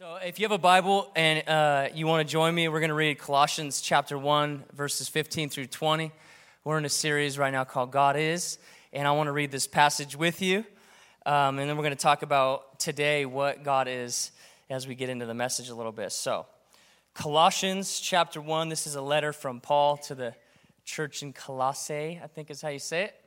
So, if you have a Bible and uh, you want to join me, we're going to read Colossians chapter 1, verses 15 through 20. We're in a series right now called God Is, and I want to read this passage with you. Um, and then we're going to talk about today what God is as we get into the message a little bit. So, Colossians chapter 1, this is a letter from Paul to the church in Colossae, I think is how you say it.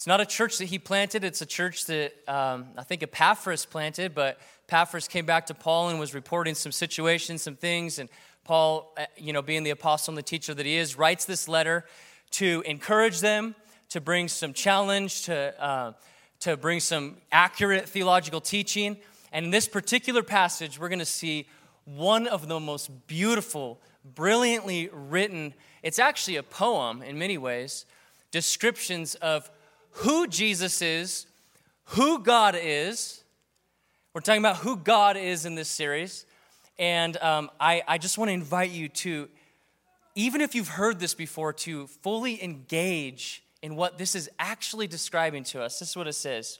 It's not a church that he planted, it's a church that um, I think Epaphras planted, but Epaphras came back to Paul and was reporting some situations, some things, and Paul, uh, you know, being the apostle and the teacher that he is, writes this letter to encourage them, to bring some challenge, to, uh, to bring some accurate theological teaching. And in this particular passage, we're going to see one of the most beautiful, brilliantly written, it's actually a poem in many ways, descriptions of who Jesus is, who God is. We're talking about who God is in this series. And um, I, I just want to invite you to, even if you've heard this before, to fully engage in what this is actually describing to us. This is what it says.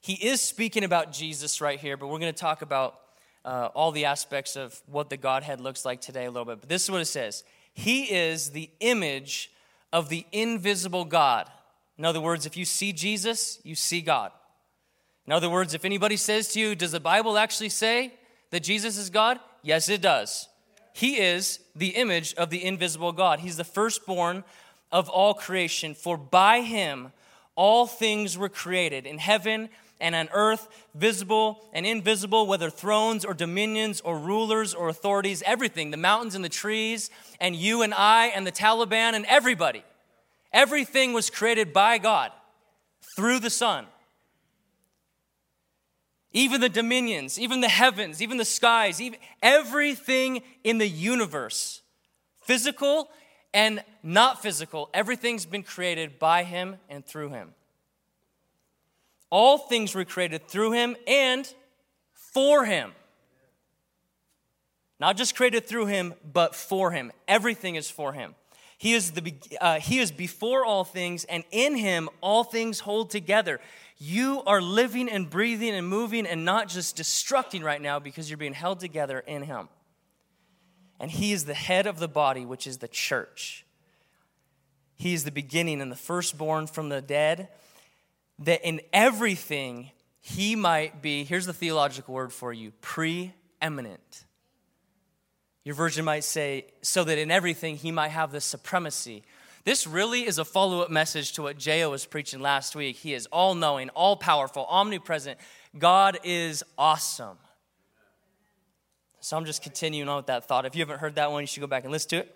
He is speaking about Jesus right here, but we're going to talk about uh, all the aspects of what the Godhead looks like today a little bit. But this is what it says He is the image of the invisible God. In other words, if you see Jesus, you see God. In other words, if anybody says to you, Does the Bible actually say that Jesus is God? Yes, it does. He is the image of the invisible God. He's the firstborn of all creation, for by him all things were created in heaven and on earth, visible and invisible, whether thrones or dominions or rulers or authorities, everything, the mountains and the trees, and you and I and the Taliban and everybody. Everything was created by God through the Son. Even the dominions, even the heavens, even the skies, even everything in the universe, physical and not physical, everything's been created by Him and through Him. All things were created through him and for him. Not just created through him, but for him. Everything is for him. He is, the, uh, he is before all things, and in him all things hold together. You are living and breathing and moving and not just destructing right now because you're being held together in him. And he is the head of the body, which is the church. He is the beginning and the firstborn from the dead that in everything he might be, here's the theological word for you preeminent. Your version might say, so that in everything he might have the supremacy. This really is a follow up message to what J.O. was preaching last week. He is all knowing, all powerful, omnipresent. God is awesome. So I'm just continuing on with that thought. If you haven't heard that one, you should go back and listen to it.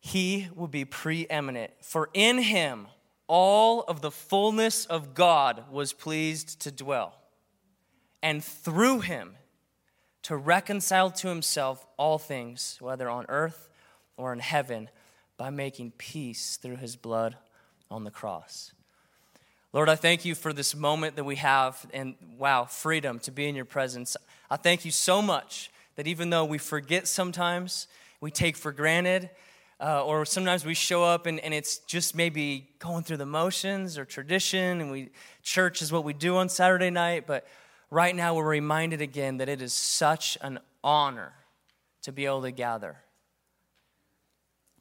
He will be preeminent, for in him all of the fullness of God was pleased to dwell, and through him to reconcile to himself all things, whether on earth or in heaven, by making peace through his blood on the cross. Lord, I thank you for this moment that we have and wow, freedom to be in your presence. I thank you so much that even though we forget sometimes, we take for granted, uh, or sometimes we show up and, and it's just maybe going through the motions or tradition, and we church is what we do on Saturday night. But right now, we're reminded again that it is such an honor to be able to gather,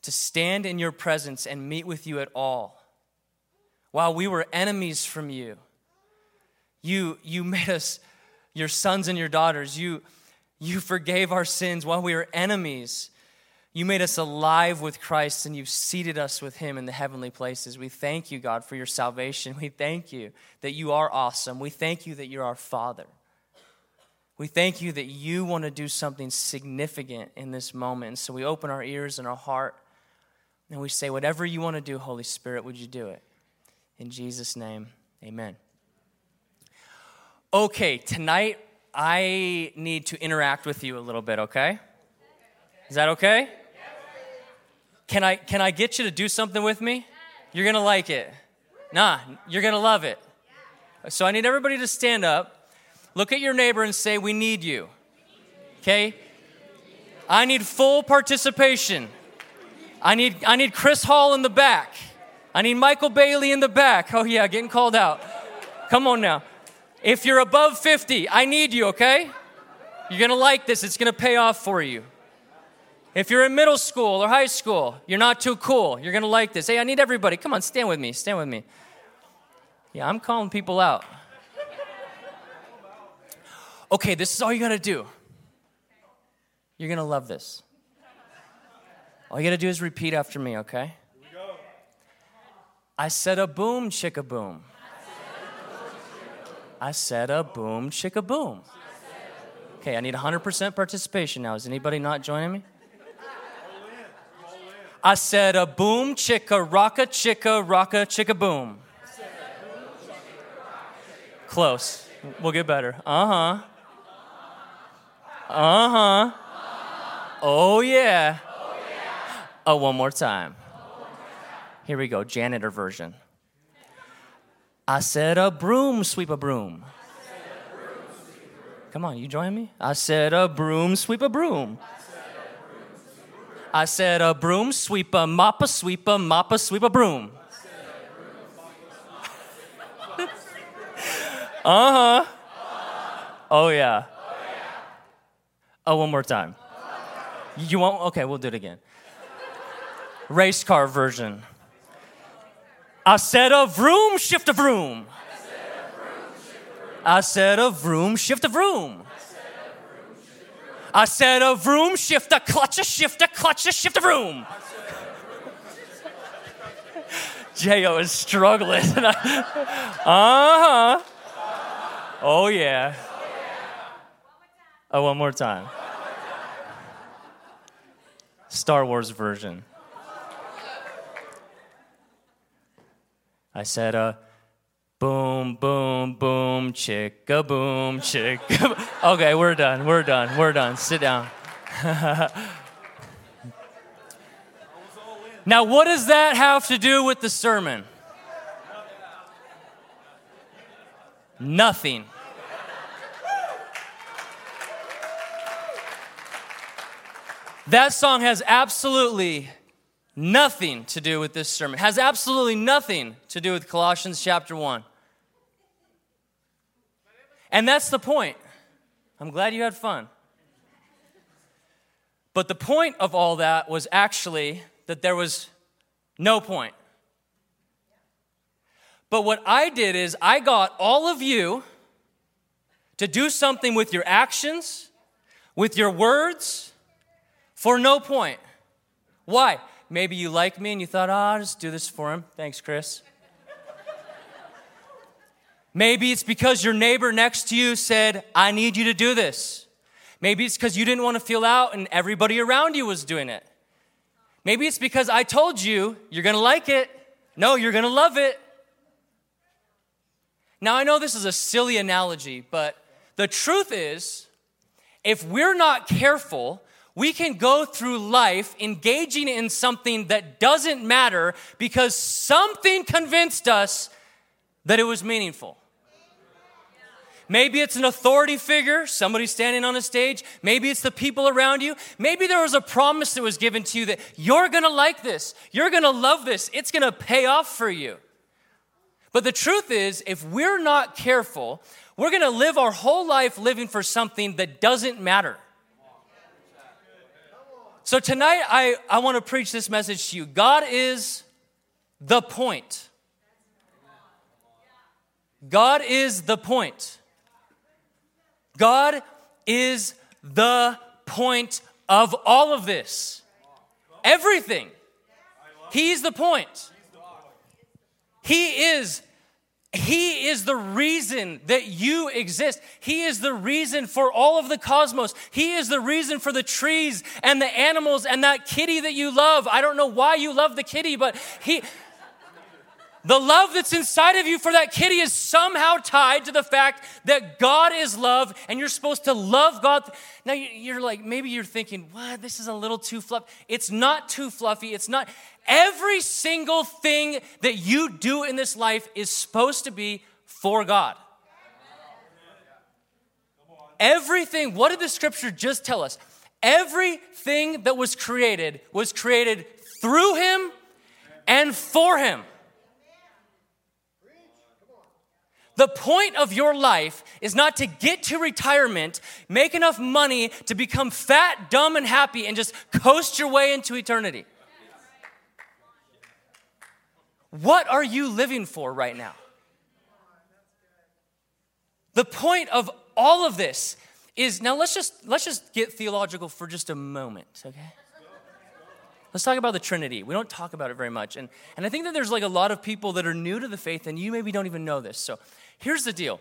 to stand in your presence and meet with you at all. While we were enemies from you, you, you made us your sons and your daughters. You, you forgave our sins while we were enemies you made us alive with Christ and you've seated us with Him in the heavenly places. We thank you, God, for your salvation. We thank you that you are awesome. We thank you that you're our Father. We thank you that you want to do something significant in this moment. So we open our ears and our heart and we say, Whatever you want to do, Holy Spirit, would you do it? In Jesus' name, amen. Okay, tonight I need to interact with you a little bit, okay? Is that okay? Can I, can I get you to do something with me? You're gonna like it. Nah, you're gonna love it. So I need everybody to stand up, look at your neighbor, and say, We need you. Okay? I need full participation. I need, I need Chris Hall in the back. I need Michael Bailey in the back. Oh, yeah, getting called out. Come on now. If you're above 50, I need you, okay? You're gonna like this, it's gonna pay off for you. If you're in middle school or high school, you're not too cool. You're gonna like this. Hey, I need everybody. Come on, stand with me. Stand with me. Yeah, I'm calling people out. Okay, this is all you gotta do. You're gonna love this. All you gotta do is repeat after me, okay? I said a boom, chicka boom. I said a boom, chicka boom. Okay, I need 100% participation now. Is anybody not joining me? I said a boom chicka rocka chicka rocka chicka boom. Close. We'll get better. Uh huh. Uh huh. Oh yeah. Oh, one more time. Here we go. Janitor version. I said a broom sweep a broom. Come on, you join me? I said a broom sweep a broom. I said a broom sweeper, mop a sweeper, mop a sweep a broom. uh huh. Oh yeah. Oh, one more time. You won't? Okay, we'll do it again. Race car version. I said a vroom, shift a vroom. I said a vroom, shift a vroom. I said a vroom, shift a clutch a shift a clutch a shift a vroom. J.O. is struggling. uh huh. Oh, yeah. Oh, one more time. Star Wars version. I said. Uh, Boom, boom, boom, chicka boom, chicka. okay, we're done. We're done. We're done. Sit down. now, what does that have to do with the sermon? Nothing. That song has absolutely nothing to do with this sermon, has absolutely nothing to do with Colossians chapter 1. And that's the point. I'm glad you had fun. But the point of all that was actually that there was no point. But what I did is I got all of you to do something with your actions, with your words, for no point. Why? Maybe you like me and you thought, oh, I'll just do this for him. Thanks, Chris. Maybe it's because your neighbor next to you said, I need you to do this. Maybe it's because you didn't want to feel out and everybody around you was doing it. Maybe it's because I told you you're going to like it. No, you're going to love it. Now, I know this is a silly analogy, but the truth is, if we're not careful, we can go through life engaging in something that doesn't matter because something convinced us that it was meaningful. Maybe it's an authority figure, somebody standing on a stage. Maybe it's the people around you. Maybe there was a promise that was given to you that you're gonna like this, you're gonna love this, it's gonna pay off for you. But the truth is, if we're not careful, we're gonna live our whole life living for something that doesn't matter. So tonight, I, I want to preach this message to you. God is the point. God is the point. God is the point of all of this. Everything. He's the point. He is he is the reason that you exist. He is the reason for all of the cosmos. He is the reason for the trees and the animals and that kitty that you love. I don't know why you love the kitty, but he the love that's inside of you for that kitty is somehow tied to the fact that God is love and you're supposed to love God. Now you're like, maybe you're thinking, what, this is a little too fluffy. It's not too fluffy. It's not. Every single thing that you do in this life is supposed to be for God. Everything, what did the scripture just tell us? Everything that was created was created through Him and for Him. The point of your life is not to get to retirement, make enough money to become fat, dumb, and happy, and just coast your way into eternity. What are you living for right now? The point of all of this is now let's just let's just get theological for just a moment, okay? Let's talk about the Trinity. We don't talk about it very much. And, and I think that there's like a lot of people that are new to the faith and you maybe don't even know this. So here's the deal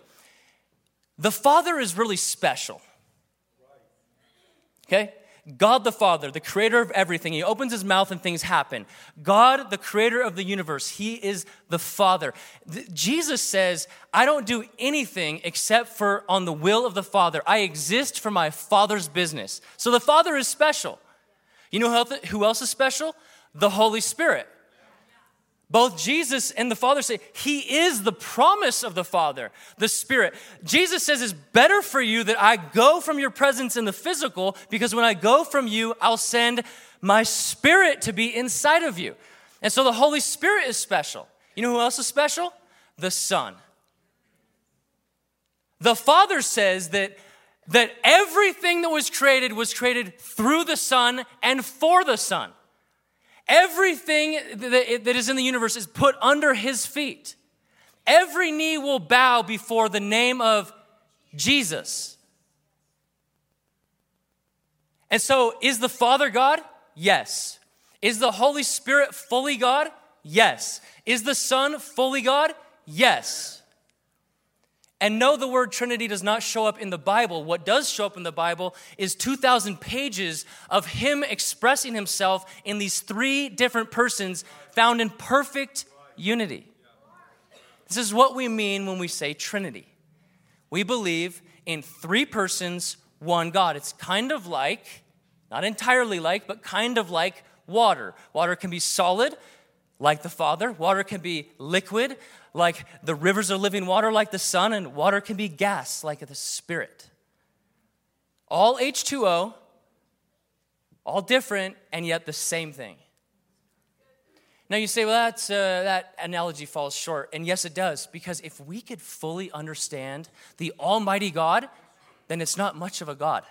the Father is really special. Okay? God the Father, the creator of everything, he opens his mouth and things happen. God, the creator of the universe, he is the Father. Jesus says, I don't do anything except for on the will of the Father. I exist for my Father's business. So the Father is special. You know who else is special? The Holy Spirit. Both Jesus and the Father say, He is the promise of the Father, the Spirit. Jesus says, It's better for you that I go from your presence in the physical, because when I go from you, I'll send my Spirit to be inside of you. And so the Holy Spirit is special. You know who else is special? The Son. The Father says that, that everything that was created was created through the Son and for the Son. Everything that is in the universe is put under his feet. Every knee will bow before the name of Jesus. And so, is the Father God? Yes. Is the Holy Spirit fully God? Yes. Is the Son fully God? Yes. And no, the word Trinity does not show up in the Bible. What does show up in the Bible is 2,000 pages of Him expressing Himself in these three different persons found in perfect unity. This is what we mean when we say Trinity. We believe in three persons, one God. It's kind of like, not entirely like, but kind of like water. Water can be solid, like the Father, water can be liquid, like the rivers of living water, like the Son, and water can be gas, like the Spirit. All H2O, all different, and yet the same thing. Now you say, well, that's, uh, that analogy falls short. And yes, it does, because if we could fully understand the Almighty God, then it's not much of a God.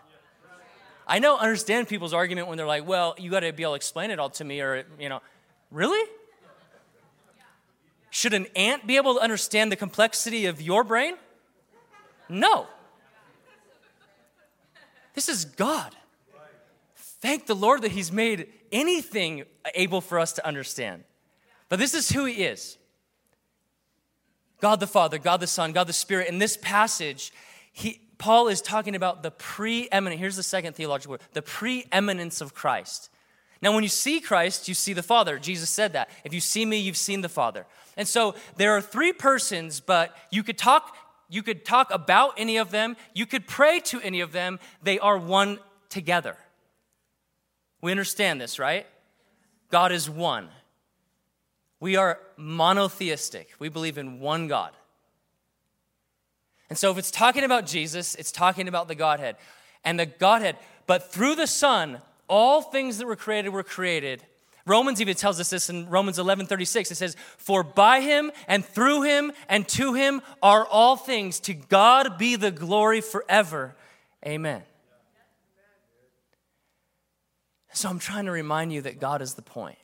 I know, understand people's argument when they're like, well, you got to be able to explain it all to me, or, you know, really? Should an ant be able to understand the complexity of your brain? No. This is God. Thank the Lord that He's made anything able for us to understand. But this is who He is God the Father, God the Son, God the Spirit. In this passage, he, Paul is talking about the preeminent, here's the second theological word, the preeminence of Christ. Now, when you see Christ, you see the Father. Jesus said that. If you see me, you've seen the Father. And so there are three persons, but you could talk you could talk about any of them, you could pray to any of them, they are one together. We understand this, right? God is one. We are monotheistic. We believe in one God. And so if it's talking about Jesus, it's talking about the Godhead. And the Godhead, but through the Son, all things that were created were created Romans even tells us this in Romans 11 36. It says, For by him and through him and to him are all things. To God be the glory forever. Amen. So I'm trying to remind you that God is the point.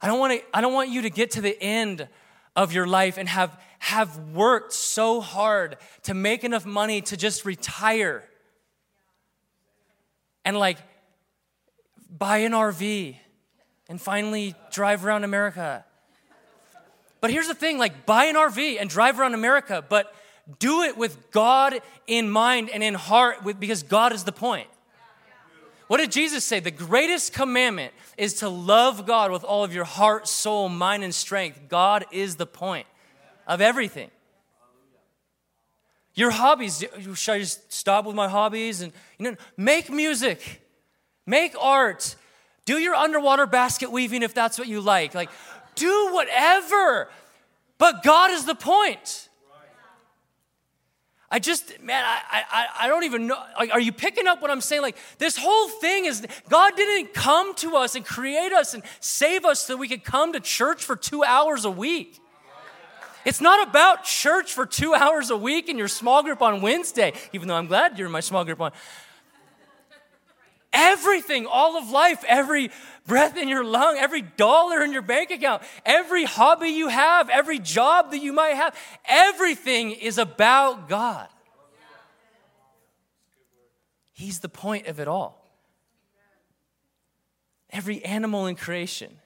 I don't want to, I don't want you to get to the end of your life and have, have worked so hard to make enough money to just retire and like buy an RV and finally drive around America. But here's the thing like, buy an RV and drive around America, but do it with God in mind and in heart with, because God is the point. What did Jesus say? The greatest commandment is to love God with all of your heart, soul, mind, and strength. God is the point of everything. Your hobbies, should I just stop with my hobbies and you know, make music? Make art. Do your underwater basket weaving if that's what you like. Like, do whatever. But God is the point. I just, man, I, I, I don't even know. Like, are you picking up what I'm saying? Like, this whole thing is God didn't come to us and create us and save us so we could come to church for two hours a week. It's not about church for two hours a week in your small group on Wednesday, even though I'm glad you're in my small group on. Everything, all of life, every breath in your lung, every dollar in your bank account, every hobby you have, every job that you might have, everything is about God. He's the point of it all. Every animal in creation.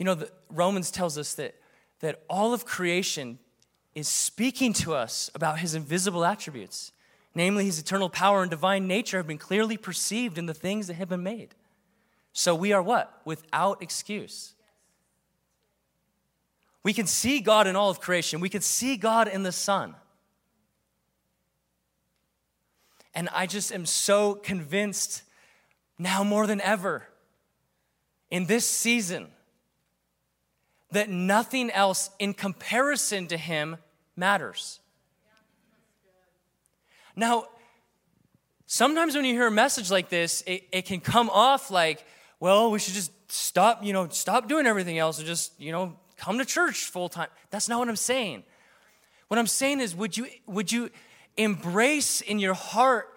You know, the, Romans tells us that, that all of creation is speaking to us about his invisible attributes namely his eternal power and divine nature, have been clearly perceived in the things that have been made. So we are what? Without excuse. We can see God in all of creation, we can see God in the sun. And I just am so convinced now more than ever in this season that nothing else in comparison to Him matters. Now, sometimes when you hear a message like this, it, it can come off like, well, we should just stop, you know, stop doing everything else and just, you know, come to church full time. That's not what I'm saying. What I'm saying is, would you, would you embrace in your heart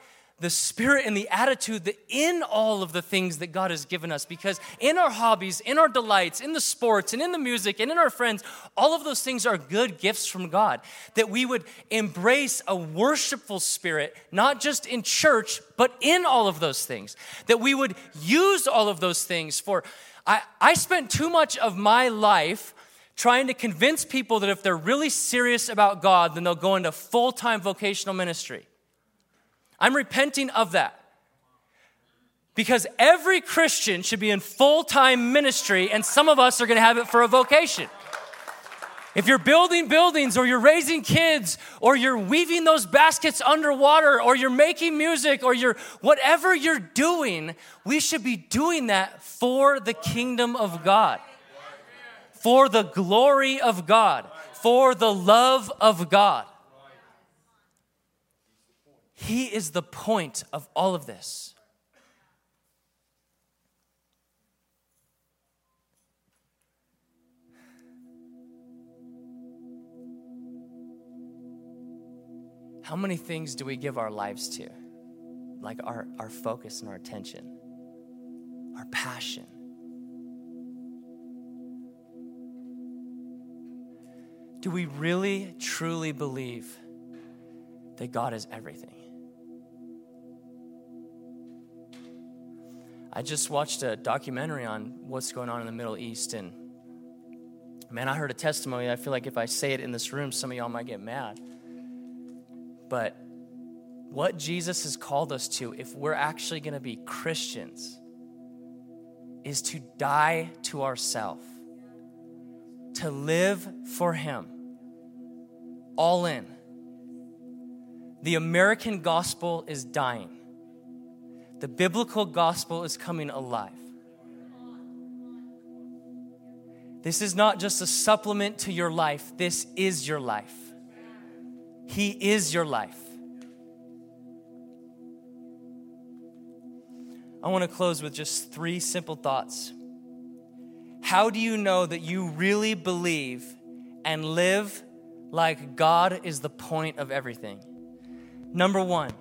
the spirit and the attitude that in all of the things that God has given us, because in our hobbies, in our delights, in the sports, and in the music, and in our friends, all of those things are good gifts from God. That we would embrace a worshipful spirit, not just in church, but in all of those things. That we would use all of those things for. I, I spent too much of my life trying to convince people that if they're really serious about God, then they'll go into full time vocational ministry. I'm repenting of that. Because every Christian should be in full time ministry, and some of us are gonna have it for a vocation. If you're building buildings, or you're raising kids, or you're weaving those baskets underwater, or you're making music, or you're whatever you're doing, we should be doing that for the kingdom of God, for the glory of God, for the love of God. He is the point of all of this. How many things do we give our lives to? Like our, our focus and our attention, our passion. Do we really, truly believe that God is everything? I just watched a documentary on what's going on in the Middle East, and man, I heard a testimony. I feel like if I say it in this room, some of y'all might get mad. But what Jesus has called us to, if we're actually going to be Christians, is to die to ourselves, to live for Him, all in. The American gospel is dying the biblical gospel is coming alive. This is not just a supplement to your life, this is your life. He is your life. I want to close with just three simple thoughts. How do you know that you really believe and live like God is the point of everything? Number one,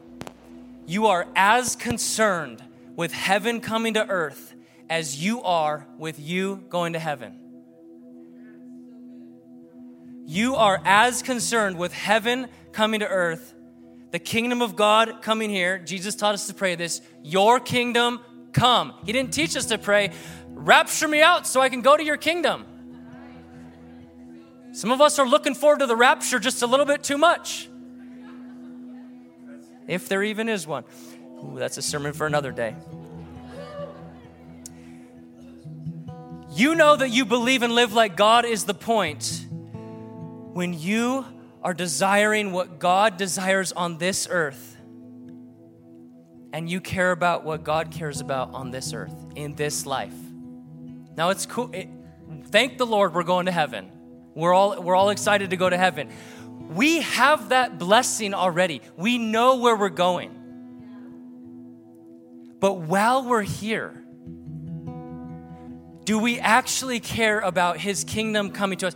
you are as concerned with heaven coming to earth as you are with you going to heaven. You are as concerned with heaven coming to earth, the kingdom of God coming here. Jesus taught us to pray this Your kingdom come. He didn't teach us to pray, Rapture me out so I can go to your kingdom. Some of us are looking forward to the rapture just a little bit too much if there even is one. Ooh, that's a sermon for another day. You know that you believe and live like God is the point when you are desiring what God desires on this earth and you care about what God cares about on this earth, in this life. Now it's cool. It, thank the Lord we're going to heaven. We're all, we're all excited to go to heaven. We have that blessing already. We know where we're going. But while we're here, Do we actually care about his kingdom coming to us?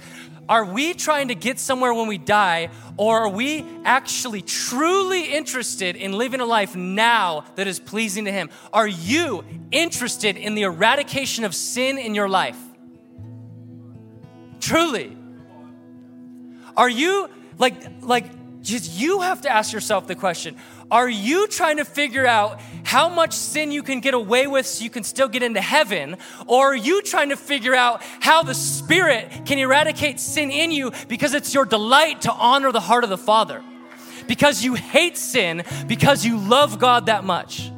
Are we trying to get somewhere when we die, or are we actually truly interested in living a life now that is pleasing to Him? Are you interested in the eradication of sin in your life? Truly. Are you like like just you have to ask yourself the question are you trying to figure out how much sin you can get away with so you can still get into heaven? Or are you trying to figure out how the Spirit can eradicate sin in you because it's your delight to honor the heart of the Father? Because you hate sin, because you love God that much.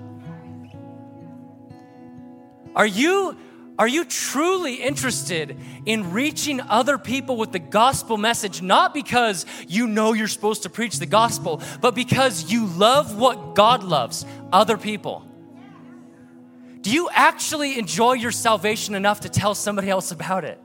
Are you are you truly interested in reaching other people with the gospel message, not because you know you're supposed to preach the gospel, but because you love what God loves other people? Do you actually enjoy your salvation enough to tell somebody else about it?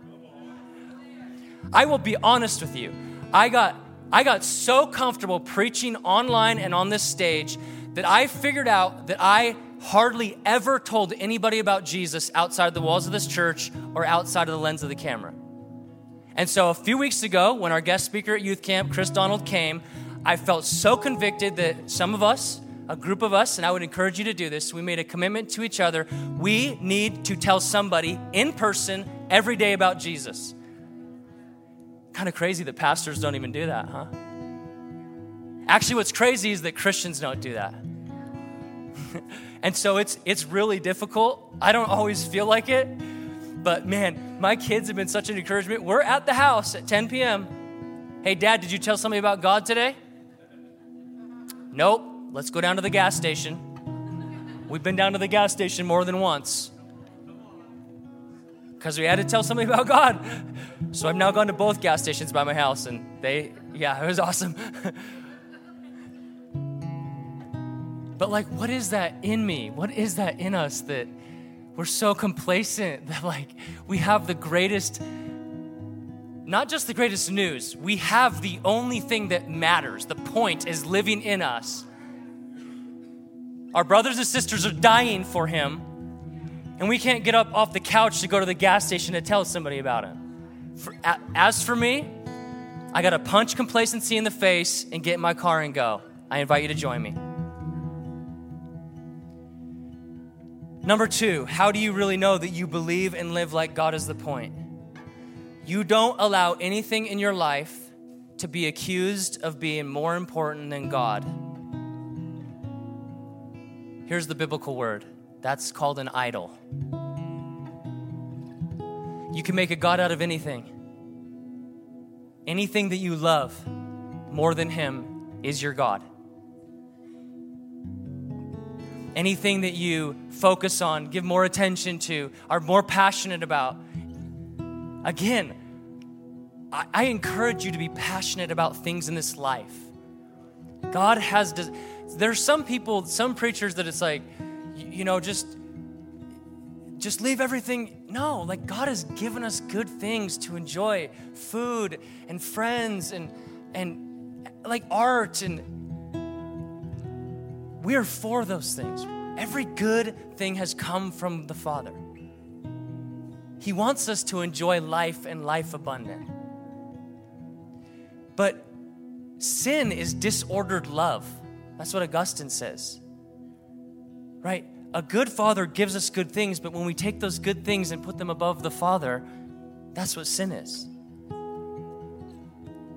I will be honest with you. I got I got so comfortable preaching online and on this stage that I figured out that I hardly ever told anybody about Jesus outside the walls of this church or outside of the lens of the camera. And so a few weeks ago, when our guest speaker at youth camp, Chris Donald, came, I felt so convicted that some of us, a group of us, and I would encourage you to do this, we made a commitment to each other. We need to tell somebody in person every day about Jesus. Kind of crazy that pastors don't even do that, huh? Actually, what's crazy is that Christians don't do that. And so it's it's really difficult. I don't always feel like it. But man, my kids have been such an encouragement. We're at the house at 10 p.m. Hey, dad, did you tell somebody about God today? Nope. Let's go down to the gas station. We've been down to the gas station more than once because we had to tell somebody about God. So I've now gone to both gas stations by my house, and they, yeah, it was awesome. But, like, what is that in me? What is that in us that we're so complacent that, like, we have the greatest, not just the greatest news, we have the only thing that matters. The point is living in us. Our brothers and sisters are dying for him, and we can't get up off the couch to go to the gas station to tell somebody about him. For, as for me, I got to punch complacency in the face and get in my car and go. I invite you to join me. Number two, how do you really know that you believe and live like God is the point? You don't allow anything in your life to be accused of being more important than God. Here's the biblical word that's called an idol. You can make a God out of anything. Anything that you love more than Him is your God anything that you focus on, give more attention to, are more passionate about. Again, I, I encourage you to be passionate about things in this life. God has, there's some people, some preachers that it's like, you know, just just leave everything. No, like God has given us good things to enjoy, food and friends and and like art and we are for those things. Every good thing has come from the Father. He wants us to enjoy life and life abundant. But sin is disordered love. That's what Augustine says. Right? A good father gives us good things, but when we take those good things and put them above the Father, that's what sin is.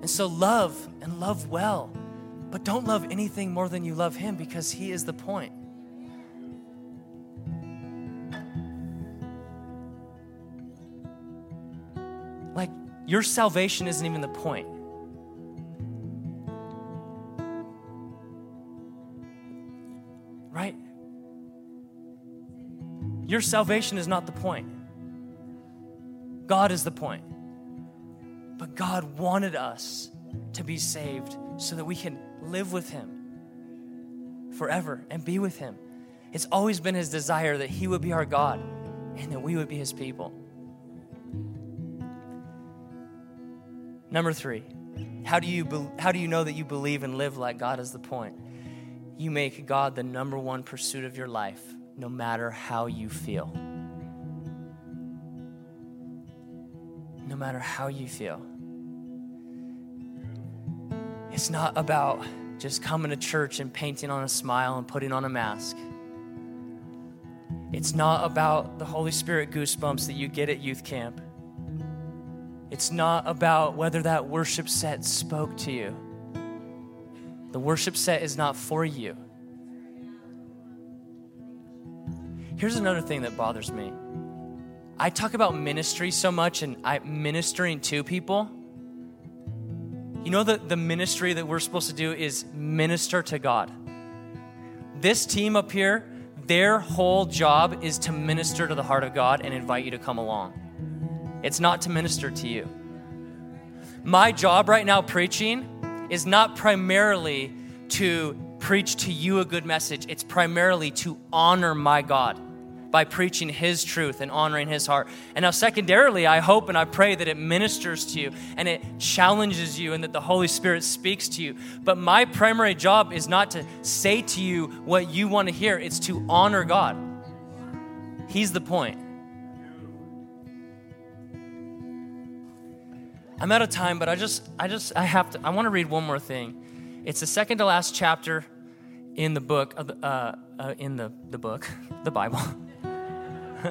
And so love and love well but don't love anything more than you love Him because He is the point. Like, your salvation isn't even the point. Right? Your salvation is not the point. God is the point. But God wanted us to be saved so that we can live with Him forever and be with Him. It's always been His desire that He would be our God and that we would be His people. Number three, how do you, be, how do you know that you believe and live like God is the point? You make God the number one pursuit of your life, no matter how you feel. no matter how you feel. It's not about just coming to church and painting on a smile and putting on a mask. It's not about the Holy Spirit goosebumps that you get at youth camp. It's not about whether that worship set spoke to you. The worship set is not for you. Here's another thing that bothers me. I talk about ministry so much and I ministering to people. You know that the ministry that we're supposed to do is minister to God. This team up here, their whole job is to minister to the heart of God and invite you to come along. It's not to minister to you. My job right now preaching is not primarily to preach to you a good message. It's primarily to honor my God by preaching His truth and honoring His heart. And now, secondarily, I hope and I pray that it ministers to you and it challenges you and that the Holy Spirit speaks to you. But my primary job is not to say to you what you want to hear, it's to honor God. He's the point. I'm out of time, but I just, I just, I have to, I want to read one more thing. It's the second to last chapter in the book, of the, uh, uh, in the, the book, the Bible.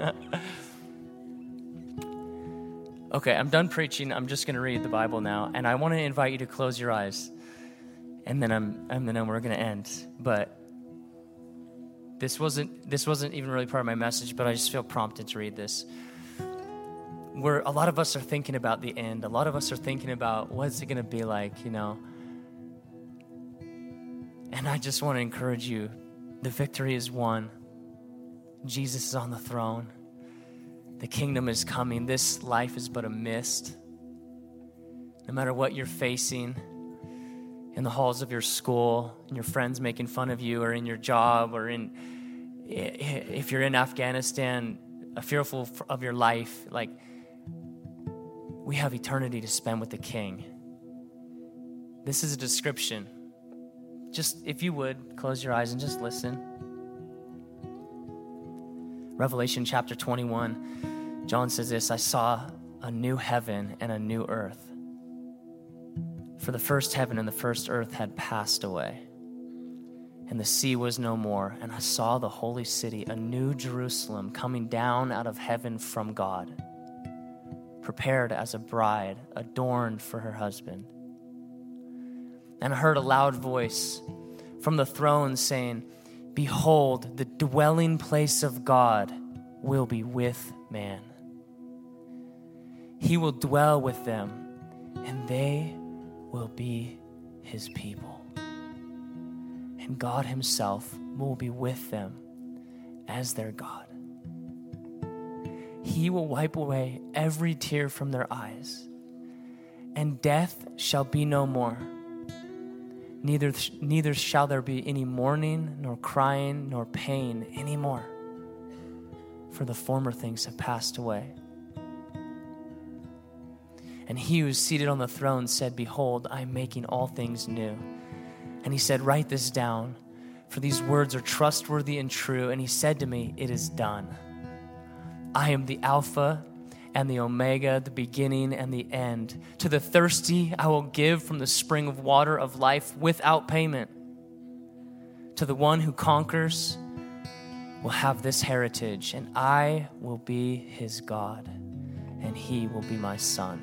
okay, I'm done preaching. I'm just going to read the Bible now, and I want to invite you to close your eyes, and then I'm, and then we're going to end. But this wasn't this wasn't even really part of my message, but I just feel prompted to read this. Where a lot of us are thinking about the end. A lot of us are thinking about what's it going to be like, you know. And I just want to encourage you the victory is won. Jesus is on the throne. The kingdom is coming. This life is but a mist. No matter what you're facing in the halls of your school, and your friends making fun of you, or in your job, or in if you're in Afghanistan, fearful of your life, like we have eternity to spend with the King. This is a description. Just if you would, close your eyes and just listen. Revelation chapter 21, John says this I saw a new heaven and a new earth. For the first heaven and the first earth had passed away, and the sea was no more. And I saw the holy city, a new Jerusalem, coming down out of heaven from God, prepared as a bride, adorned for her husband. And I heard a loud voice from the throne saying, Behold, the dwelling place of God will be with man. He will dwell with them, and they will be his people. And God Himself will be with them as their God. He will wipe away every tear from their eyes, and death shall be no more neither, neither shall there be any mourning, nor crying, nor pain anymore, for the former things have passed away. And he who is seated on the throne said, Behold, I am making all things new. And he said, Write this down, for these words are trustworthy and true. And he said to me, It is done. I am the Alpha and the Omega, the beginning and the end. To the thirsty, I will give from the spring of water of life without payment. To the one who conquers, will have this heritage, and I will be his God, and he will be my son.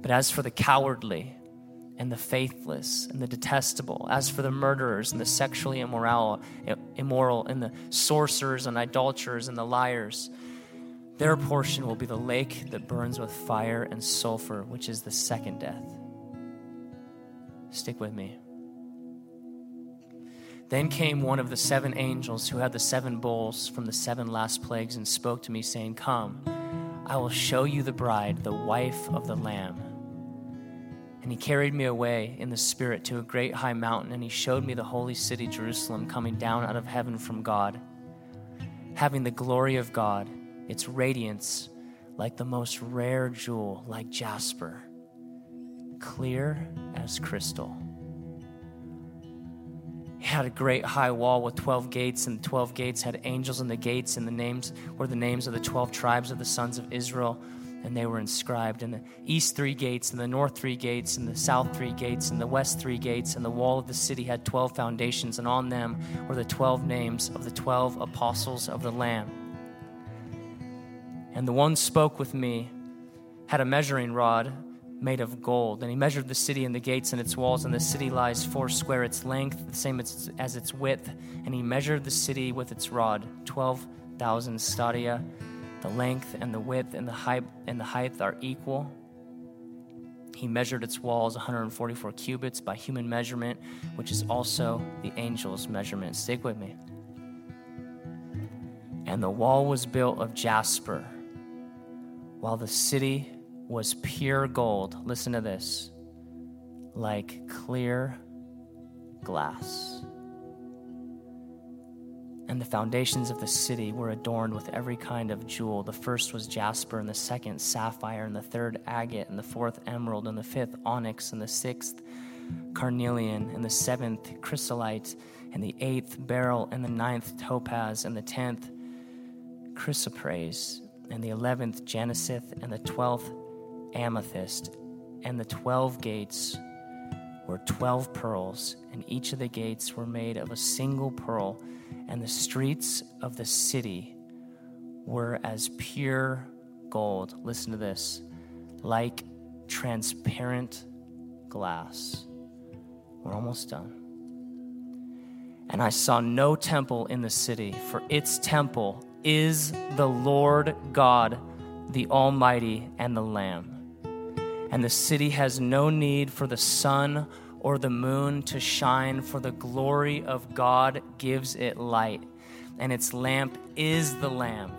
But as for the cowardly, and the faithless and the detestable, as for the murderers and the sexually immoral, immoral and the sorcerers and idolaters and the liars, their portion will be the lake that burns with fire and sulfur, which is the second death. Stick with me. Then came one of the seven angels who had the seven bowls from the seven last plagues and spoke to me, saying, Come, I will show you the bride, the wife of the Lamb. And he carried me away in the Spirit to a great high mountain, and he showed me the holy city, Jerusalem, coming down out of heaven from God, having the glory of God its radiance like the most rare jewel, like jasper, clear as crystal. It had a great high wall with 12 gates, and the 12 gates had angels in the gates, and the names were the names of the 12 tribes of the sons of Israel. and they were inscribed in the east three gates and the north three gates and the south three gates and the west three gates and the wall of the city had 12 foundations and on them were the 12 names of the 12 apostles of the lamb and the one spoke with me had a measuring rod made of gold and he measured the city and the gates and its walls and the city lies four square its length the same as, as its width and he measured the city with its rod 12000 stadia the length and the width and the height and the height are equal. He measured its walls 144 cubits by human measurement, which is also the angel's measurement. Stick with me. And the wall was built of jasper, while the city was pure gold. Listen to this like clear glass and the foundations of the city were adorned with every kind of jewel. The first was jasper, and the second sapphire, and the third agate, and the fourth emerald, and the fifth onyx, and the sixth carnelian, and the seventh chrysolite, and the eighth beryl, and the ninth topaz, and the tenth chrysoprase, and the eleventh jacinth, and the twelfth amethyst, and the twelve gates were twelve pearls, and each of the gates were made of a single pearl and the streets of the city were as pure gold. Listen to this like transparent glass. We're almost done. And I saw no temple in the city, for its temple is the Lord God, the Almighty, and the Lamb. And the city has no need for the sun or the moon to shine, for the glory of God gives it light, and its lamp is the Lamb,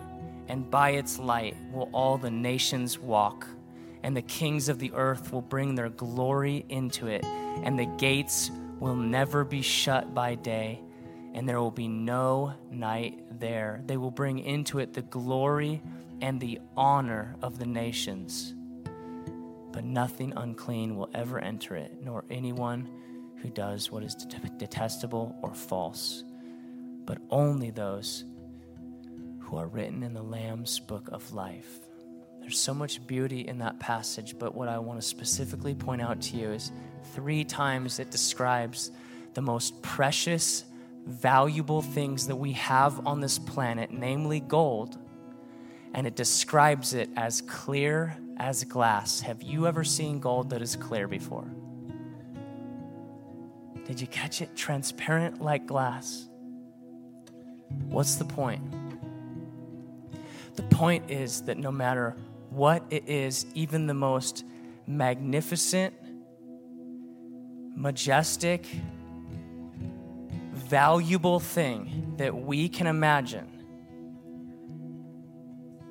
and by its light will all the nations walk, and the kings of the earth will bring their glory into it, and the gates will never be shut by day, and there will be no night there. They will bring into it the glory and the honor of the nations but nothing unclean will ever enter it, nor anyone who does what is detestable or false, but only those who are written in the Lamb's book of life. There's so much beauty in that passage, but what I want to specifically point out to you is three times it describes the most precious, valuable things that we have on this planet, namely gold, and it describes it as clear as glass. Have you ever seen gold that is clear before? Did you catch it? Transparent like glass. What's the point? The point is that no matter what it is, even the most magnificent, majestic, valuable thing that we can imagine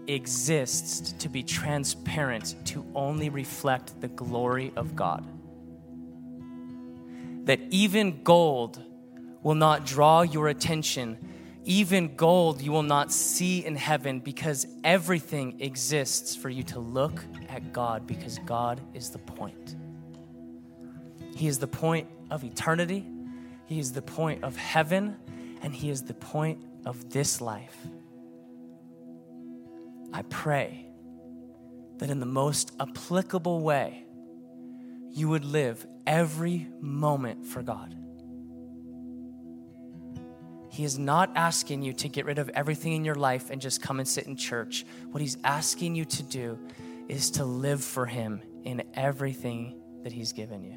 exists to be transparent, to only reflect the glory of God. That even gold will not draw your attention, even gold you will not see in heaven because everything exists for you to look at God because God is the point. He is the point of eternity, He is the point of heaven, and He is the point of this life. I pray that in the most applicable way, you would live every moment for God. He is not asking you to get rid of everything in your life and just come and sit in church. What He's asking you to do is to live for Him in everything that He's given you.